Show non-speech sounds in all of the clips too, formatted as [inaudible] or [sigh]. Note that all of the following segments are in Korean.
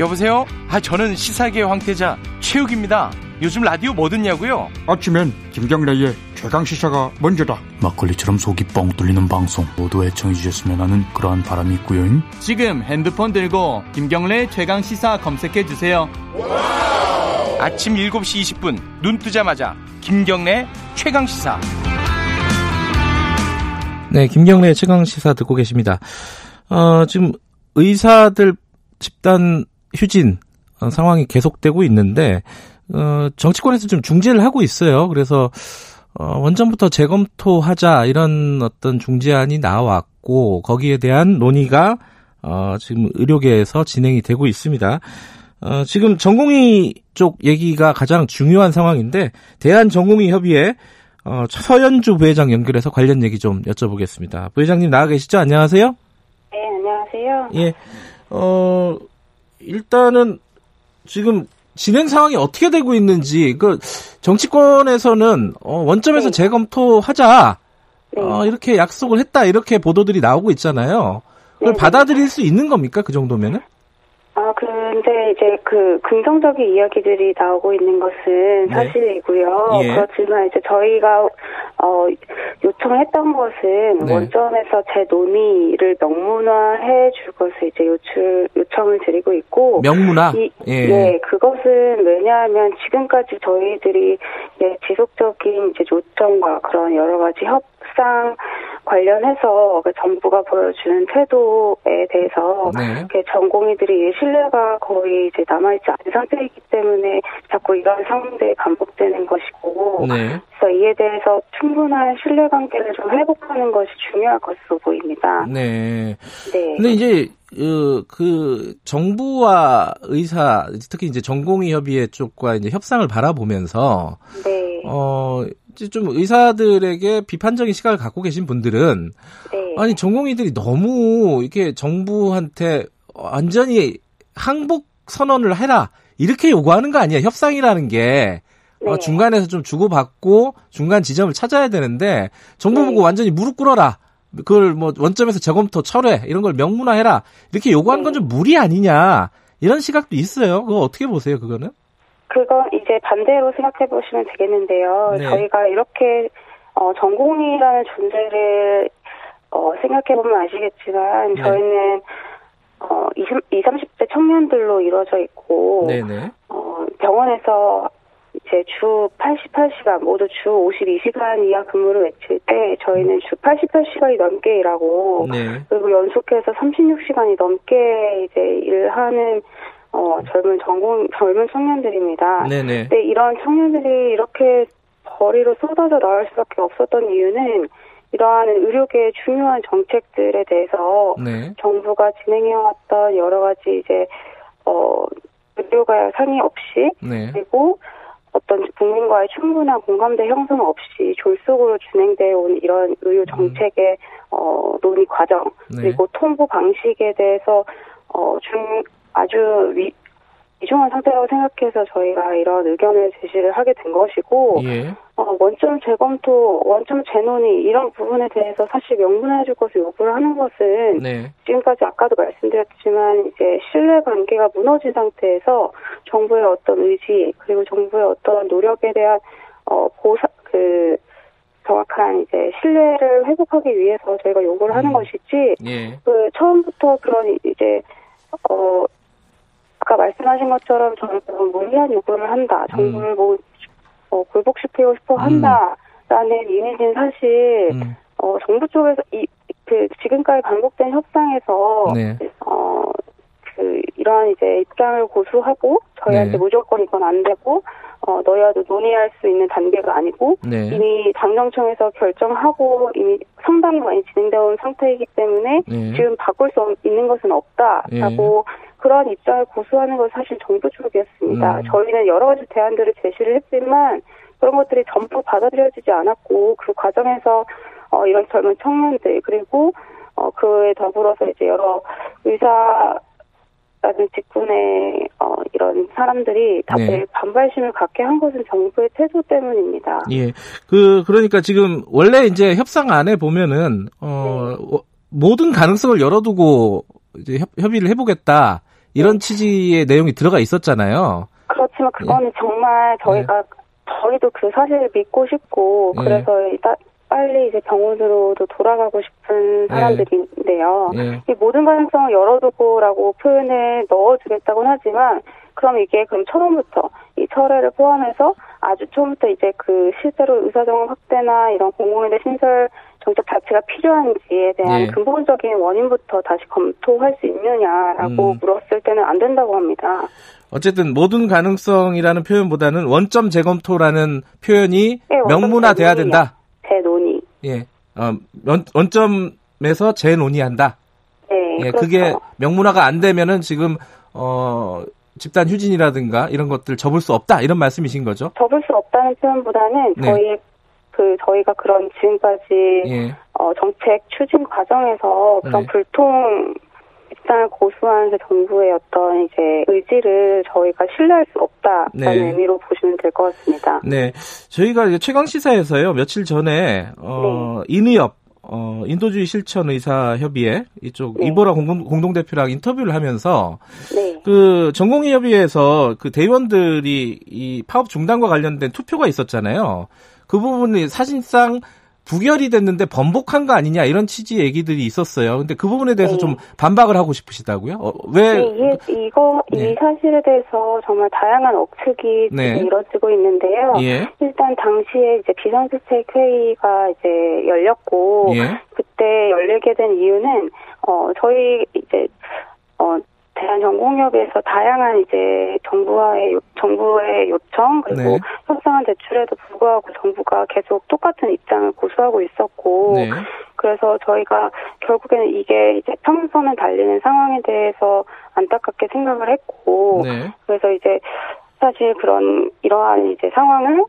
여보세요? 아, 저는 시사계 황태자 최욱입니다. 요즘 라디오 뭐 듣냐고요? 아침엔 김경래의 최강 시사가 먼저다. 막걸리처럼 속이 뻥 뚫리는 방송 모두 애청해 주셨으면 하는 그러한 바람이 있고요. 지금 핸드폰 들고 김경래 최강 시사 검색해 주세요. 아침 7시 20분 눈 뜨자마자 김경래 최강 시사. 네, 김경래 최강 시사 듣고 계십니다. 어, 지금 의사들 집단 휴진 어, 상황이 계속되고 있는데 어, 정치권에서 좀 중재를 하고 있어요. 그래서 어, 원전부터 재검토하자 이런 어떤 중재안이 나왔고 거기에 대한 논의가 어, 지금 의료계에서 진행이 되고 있습니다. 어, 지금 전공의 쪽 얘기가 가장 중요한 상황인데 대한전공의 협의회 어, 서연주 부회장 연결해서 관련 얘기 좀 여쭤보겠습니다. 부회장님 나와 계시죠? 안녕하세요. 네, 안녕하세요. 예, 어, 일단은 지금 진행 상황이 어떻게 되고 있는지 그 정치권에서는 어, 원점에서 네. 재검토하자 네. 어, 이렇게 약속을 했다 이렇게 보도들이 나오고 있잖아요. 그걸 네, 네. 받아들일 수 있는 겁니까 그 정도면은? 아, 근데 이제 그 긍정적인 이야기들이 나오고 있는 것은 네. 사실이고요. 예. 그렇지만 이제 저희가 어 요청했던 것은 네. 원점에서 재논의를 명문화해 줄 것을 이제 요출 요청을 드리고 있고 명문화. 이, 예. 네, 그것은 왜냐하면 지금까지 저희들이 예, 지속적인 이제 요청과 그런 여러 가지 협상 관련해서 그 정부가 보여주는 태도에 대해서 네. 그 전공의들이 신뢰가 거의 이제 남아있지 않은 상태이기 때문에 자꾸 이런 상황들이 반복되는 것이고 네. 그래서 이에 대해서 충분한 신뢰관계를 좀 회복하는 것이 중요할 것으로 보입니다. 네. 네. 근데 이제 어, 그 정부와 의사 특히 이제 전공의 협의회 쪽과 이제 협상을 바라보면서 네. 어 좀 의사들에게 비판적인 시각을 갖고 계신 분들은 네. 아니 전공의들이 너무 이렇게 정부한테 완전히 항복 선언을 해라 이렇게 요구하는 거 아니야? 협상이라는 게. 어, 네. 중간에서 좀 주고받고 중간 지점을 찾아야 되는데 정부 네. 보고 완전히 무릎 꿇어라. 그걸 뭐 원점에서 재검토 철회 이런 걸 명문화해라. 이렇게 요구하는 건 좀 무리 아니냐? 이런 시각도 있어요. 그거 어떻게 보세요 그거는 그건 이제 반대로 생각해 보시면 되겠는데요. 네. 저희가 이렇게 어, 전공이라는 존재를 어, 생각해 보면 아시겠지만 네. 저희는 어, 20, 20, 30대 청년들로 이루어져 있고 네네 어, 병원에서 이제 주 88시간 모두 주 52시간 이하 근무를 외칠 때 저희는 주 88시간이 넘게 일하고 네 그리고 연속해서 36시간이 넘게 이제 일하는 어, 젊은 전공 젊은 청년들입니다. 네네 근데 이런 청년들이 이렇게 거리로 쏟아져 나올 수밖에 없었던 이유는 이러한 의료계의 중요한 정책들에 대해서 네 정부가 진행해왔던 여러 가지 이제 어 의료가 상의 없이 네. 그리고 어떤 국민과의 충분한 공감대 형성 없이 졸속으로 진행되어 온 이런 의료 정책의 어, 논의 과정 네. 그리고 통보 방식에 대해서 어, 중 아주 위, 위중한 상태라고 생각해서 저희가 이런 의견을 제시를 하게 된 것이고 예. 어, 원점 재검토, 원점 재논의 이런 부분에 대해서 사실 명문화해 줄 것을 요구를 하는 것은 네. 지금까지 아까도 말씀드렸지만 이제 신뢰 관계가 무너진 상태에서 정부의 어떤 의지 그리고 정부의 어떤 노력에 대한 어 보사 그 정확한 이제 신뢰를 회복하기 위해서 저희가 요구를 하는 음. 것이지 예. 그 처음부터 그런 이제 어 아까 말씀하신 것처럼 저는 무리한 요구를 한다 정부를 뭐 어, 굴복시키고 싶어 한다라는 이미지는 사실 음. 어, 정부 쪽에서 이, 그, 지금까지 반복된 협상에서, 네. 어, 그, 이러한 이제 입장을 고수하고, 저희한테 네. 무조건 이건 안 되고, 어, 너희와도 논의할 수 있는 단계가 아니고, 네. 이미 당정청에서 결정하고, 이미 상당히 많이 진행되어 온 상태이기 때문에, 네. 지금 바꿀 수 없- 있는 것은 없다라고, 그런 입장을 고수하는 건 사실 정부 쪽이었습니다. 음. 저희는 여러 가지 대안들을 제시를 했지만, 그런 것들이 전부 받아들여지지 않았고, 그 과정에서 어, 이런 젊은 청년들 그리고 어, 그에 더불어서 이제 여러 의사 라는 직군의 어, 이런 사람들이 다들 네. 반발심을 갖게 한 것은 정부의 태도 때문입니다. 예. 그, 그러니까 지금 원래 이제 협상 안에 보면은, 어, 네. 어, 모든 가능성을 열어두고 이제 협, 협의를 해보겠다. 이런 취지의 내용이 들어가 있었잖아요. 그렇지만 그거는 정말 저희가 저희도 그 사실을 믿고 싶고 예. 그래서 이 따- 빨리 이제 병원으로도 돌아가고 싶은 사람들인데요. 예. 이 모든 가능성을 열어두고라고 표현을 넣어주겠다고는 하지만 그럼 이게 그럼 처음부터 이 철회를 포함해서 아주 처음부터 이제 그 실제로 의사정원 확대나 이런 공공의대 신설 정책 자체가 필요한지에 대한 예. 근본적인 원인부터 다시 검토할 수 있느냐라고 음. 물었을 때는 안 된다고 합니다. 어쨌든 모든 가능성이라는 표현보다는 원점 재검토라는 표현이 예, 원점 명문화돼야. 된다. 제 논의. 예. 어, 원, 원점에서 재논의한다. 네, 예, 그렇죠. 그게 명문화가 안 되면은 지금 어 집단 휴진이라든가 이런 것들 접을 수 없다 이런 말씀이신 거죠? 접을 수 없다는 표현보다는 네. 저희 그 저희가 그런 지금까지 예. 어, 정책 추진 과정에서 그런 네. 불통 입장을 고수한 그 정부의 어떤 이제 의지를 저희가 신뢰할 수 없다라는 네. 의미로 보시면 될 것 같습니다. 네. 저희가 최강 시사에서요 며칠 전에 어 인의협 어 인도주의 실천 의사 협의회 이쪽 네. 이보라 공동, 공동 대표랑 인터뷰를 하면서 네. 그 전공의 협의회에서 그 대의원들이 이 파업 중단과 관련된 투표가 있었잖아요. 그 부분이 사실상 부결이 됐는데 번복한 거 아니냐 이런 취지 얘기들이 있었어요. 근데 그 부분에 대해서 네. 좀 반박을 하고 싶으시다고요? 어, 왜? 네, 이, 이거 네. 이 사실에 대해서 정말 다양한 억측이 네. 이뤄지고 있는데요. 예. 일단 당시에 이제 비상대책 회의가 이제 열렸고 예. 그때 열리게 된 이유는 어 저희 이제 어 대한전공협에서 다양한 이제 정부와의 요- 정부의 요청 그리고 네. 협상한 대출에도 불구하고 정부가 계속 똑같은 입장을 고수하고 있었고 네. 그래서 저희가 결국에는 이게 이제 평선을 달리는 상황에 대해서 안타깝게 생각을 했고 네. 그래서 이제 사실 그런 이러한 이제 상황을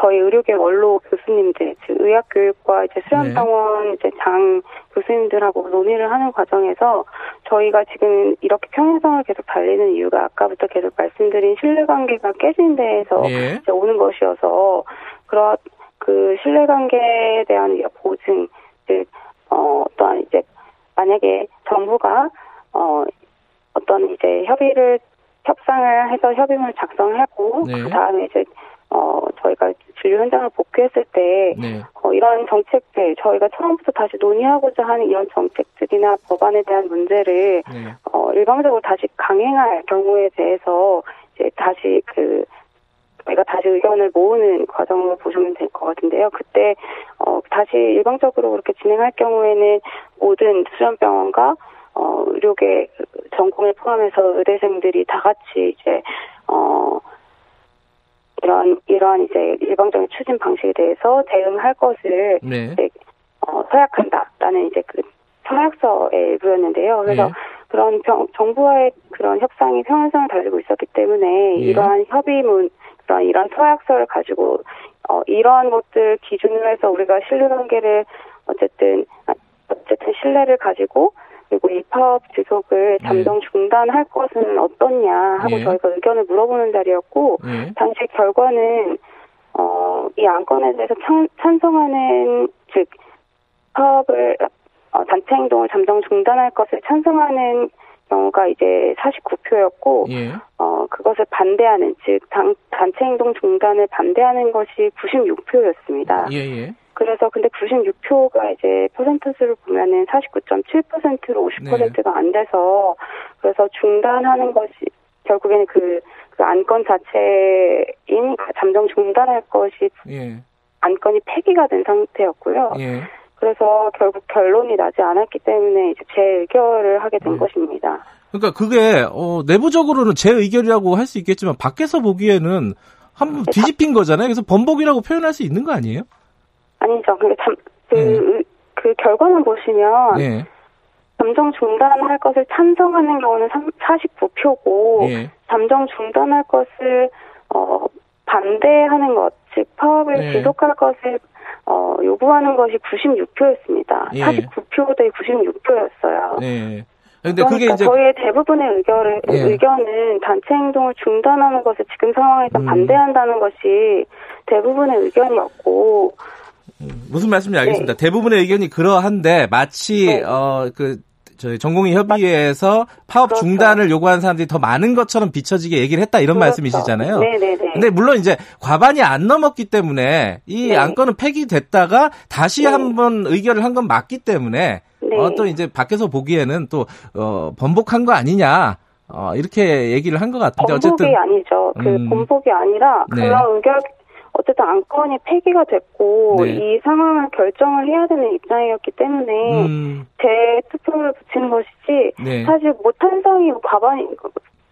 저희 의료계 원로 교수님들, 즉 의학교육과 이제 수련병원 이제 장 교수님들하고 논의를 하는 과정에서 저희가 지금 이렇게 평행선을 계속 달리는 이유가 아까부터 계속 말씀드린 신뢰관계가 깨진 데에서 예. 이제 오는 것이어서 그런 그 신뢰관계에 대한 보증, 즉 어, 어떠한 이제 만약에 정부가 어 어떤 이제 협의를 협상을 해서 협의문을 작성하고 네. 그 다음에 이제 어 저희가 진료 현장을 복귀했을 때 네. 어, 이런 정책들 저희가 처음부터 다시 논의하고자 하는 이런 정책들이나 법안에 대한 문제를 네. 어, 일방적으로 다시 강행할 경우에 대해서 이제 다시 그 저희가 다시 의견을 모으는 과정으로 보시면 될 것 같은데요. 그때 어, 다시 일방적으로 그렇게 진행할 경우에는 모든 수련병원과 어, 의료계 전공을 포함해서 의대생들이 다 같이 이제 어 이런 이러한 이제 일방적인 추진 방식에 대해서 대응할 것을 네. 이제 어, 서약한다라는 이제 그 서약서의 일부였는데요. 그래서 예. 그런 병- 정부와의 그런 협상이 평행선을 달리고 있었기 때문에 예. 이러한 협의문, 그런 이런 서약서를 가지고 어, 이러한 것들 기준으로 해서 우리가 신뢰관계를 어쨌든 아, 어쨌든 신뢰를 가지고 그리고 이 파업 지속을 잠정 중단할 것은 어떻냐 하고 예. 저희가 의견을 물어보는 자리였고 예. 당시 결과는 어, 이 안건에 대해서 찬, 찬성하는 즉 파업을 어, 단체 행동을 잠정 중단할 것을 찬성하는 경우가 이제 49표였고 예. 어, 그것을 반대하는 즉 당, 단체 행동 중단을 반대하는 것이 96표였습니다. 예. 예. 그래서 근데 96표가 이제 퍼센트수를 보면은 49.7%로 50%가 안 돼서 그래서 중단하는 것이 결국에는 그, 그 안건 자체인 잠정 중단할 것이 예. 안건이 폐기가 된 상태였고요. 예. 그래서 결국 결론이 나지 않았기 때문에 이제 재의결을 하게 된 네. 것입니다. 그러니까 그게 어, 내부적으로는 제 의견이라고 할 수 있겠지만 밖에서 보기에는 한번 네, 뒤집힌 거잖아요. 그래서 번복이라고 표현할 수 있는 거 아니에요? 아니죠. 근데 참, 그, 네. 의- 그 결과는 보시면 예. 잠정 중단할 것을 찬성하는 경우는 49표고 예. 잠정 중단할 것을 어, 반대하는 것, 즉 파업을 네. 지속할 것을 어, 요구하는 것이 96표였습니다. 예. 49표 대 96표였어요. 예. 근데 그러니까 이제 저희의 대부분의 의견을, 예. 의견은 단체 행동을 중단하는 것을 지금 상황에서 음. 반대한다는 것이 대부분의 의견이었고, 무슨 말씀인지 알겠습니다. 네. 대부분의 의견이 그러한데 마치 네. 어그 저희 전공의 협의회에서 파업 그렇죠. 중단을 요구하는 사람들이 더 많은 것처럼 비춰지게 얘기를 했다 이런 그렇죠. 말씀이시잖아요. 네네네. 근데 물론 이제 과반이 안 넘었기 때문에 이 네. 안건은 폐기됐다가 다시 네. 한번 의결을 한 건 맞기 때문에 네. 어, 또 이제 밖에서 보기에는 또 어, 번복한 거 아니냐 어, 이렇게 얘기를 한 것 같은데 번복이 어쨌든 아니죠. 그 음. 번복이 아니라 네. 그런 의결 어쨌든 안건이 폐기가 됐고 네. 이 상황을 결정을 해야 되는 입장이었기 때문에 음, 제 투표를 붙이는 것이지 네. 사실 뭐 찬성이 과반이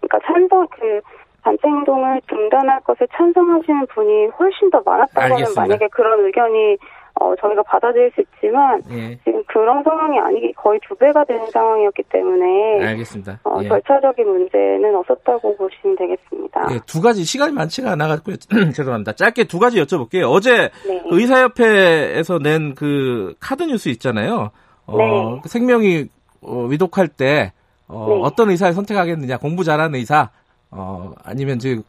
그러니까 찬성 그 단체 행동을 중단할 것을 찬성하시는 분이 훨씬 더 많았다면. 만약에 그런 의견이 어, 저희가 받아들일 수 있지만 예, 지금 그런 상황이 아니기 거의 두 배가 되는 상황이었기 때문에 알겠습니다. 어, 예. 절차적인 문제는 없었다고 보시면 되겠습니다. 예, 두 가지 시간이 많지가 않아가지고 [clears throat] 죄송합니다. 짧게 두 가지 여쭤볼게요. 어제 네. 그 의사협회에서 낸 그 카드 뉴스 있잖아요. 어, 네. 그 생명이 어, 위독할 때 어, 네. 어떤 의사를 선택하겠느냐, 공부 잘하는 의사, 어, 아니면 저기,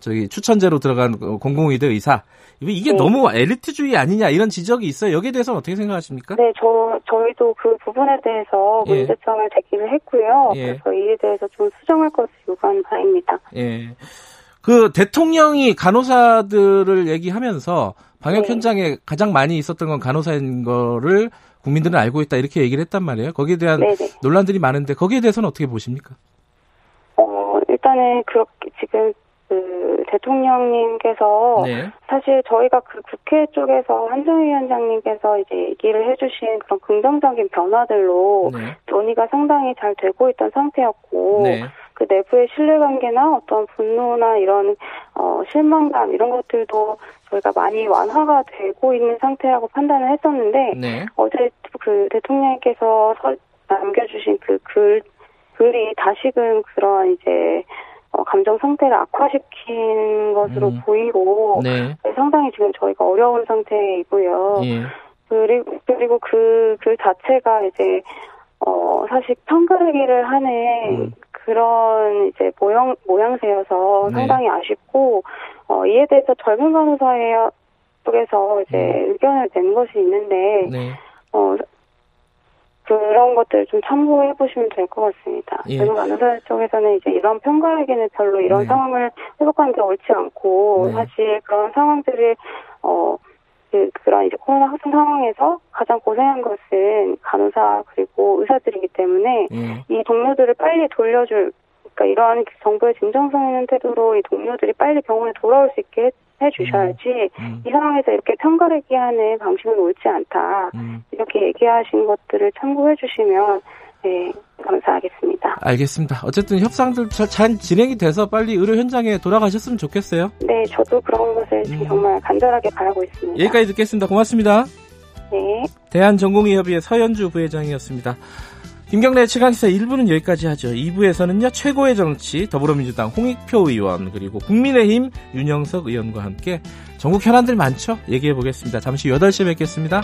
저기 추천제로 들어간 그 공공의대 의사. 이게 네. 너무 엘리트주의 아니냐 이런 지적이 있어요. 여기에 대해서는 어떻게 생각하십니까? 네, 저, 저희도 그 부분에 대해서 예. 문제점을 제기를 했고요. 예. 그래서 이에 대해서 좀 수정할 것을 요구한 바입니다. 예. 그 대통령이 간호사들을 얘기하면서 방역 네. 현장에 가장 많이 있었던 건 간호사인 거를 국민들은 알고 있다 이렇게 얘기를 했단 말이에요. 거기에 대한 네네. 논란들이 많은데 거기에 대해서는 어떻게 보십니까? 어, 일단은 그렇게 지금 그 대통령님께서 네. 사실 저희가 그 국회 쪽에서 한정 위원장님께서 이제 얘기를 해주신 그런 긍정적인 변화들로 네. 논의가 상당히 잘 되고 있던 상태였고 네. 그 내부의 신뢰관계나 어떤 분노나 이런 어, 실망감 이런 것들도 저희가 많이 완화가 되고 있는 상태라고 판단을 했었는데 네. 어제 그 대통령께서 서- 남겨주신 그 글 글이 다시금 그런 이제 어, 감정 상태를 악화시킨 것으로 음. 보이고 네. 상당히 지금 저희가 어려운 상태이고요. 예. 그리고 그리고 그글 자체가 이제 어 사실 편가르기를 하는 음. 그런 이제 모양 모양새여서 네. 상당히 아쉽고 어 이에 대해서 젊은 간호사회 쪽에서 이제 의견을 낸 것이 있는데 네. 어 그런 것들 좀 참고해 보시면 될 것 같습니다. 예. 젊은 간호사 쪽에서는 이제 이런 편가르기는 별로 이런 네. 상황을 회복하는 게 옳지 않고 네. 사실 그런 상황들을 어 그, 그런 이제 코로나 확산 상황에서 가장 고생한 것은 간호사 그리고 의사들이기 때문에 예. 이 동료들을 빨리 돌려줄 그러니까 이러한 정부의 진정성 있는 태도로 이 동료들이 빨리 병원에 돌아올 수 있게 해, 해주셔야지 음. 이 상황에서 이렇게 편가르기 하는 방식은 옳지 않다 음. 이렇게 얘기하신 것들을 참고해 주시면 네 감사하겠습니다. 알겠습니다. 어쨌든 협상들 잘, 잘 진행이 돼서 빨리 의료 현장에 돌아가셨으면 좋겠어요. 네 저도 그런 것을 음. 정말 간절하게 바라고 있습니다. 여기까지 듣겠습니다. 고맙습니다. 네. 대한전공의협의회 서현주 부회장이었습니다. 김경래 최강시사 1부는 여기까지 하죠. 2부에서는요, 최고의 정치, 더불어민주당 홍익표 의원, 그리고 국민의힘 윤영석 의원과 함께 전국 현안들 많죠? 얘기해 보겠습니다. 잠시 8시에 뵙겠습니다.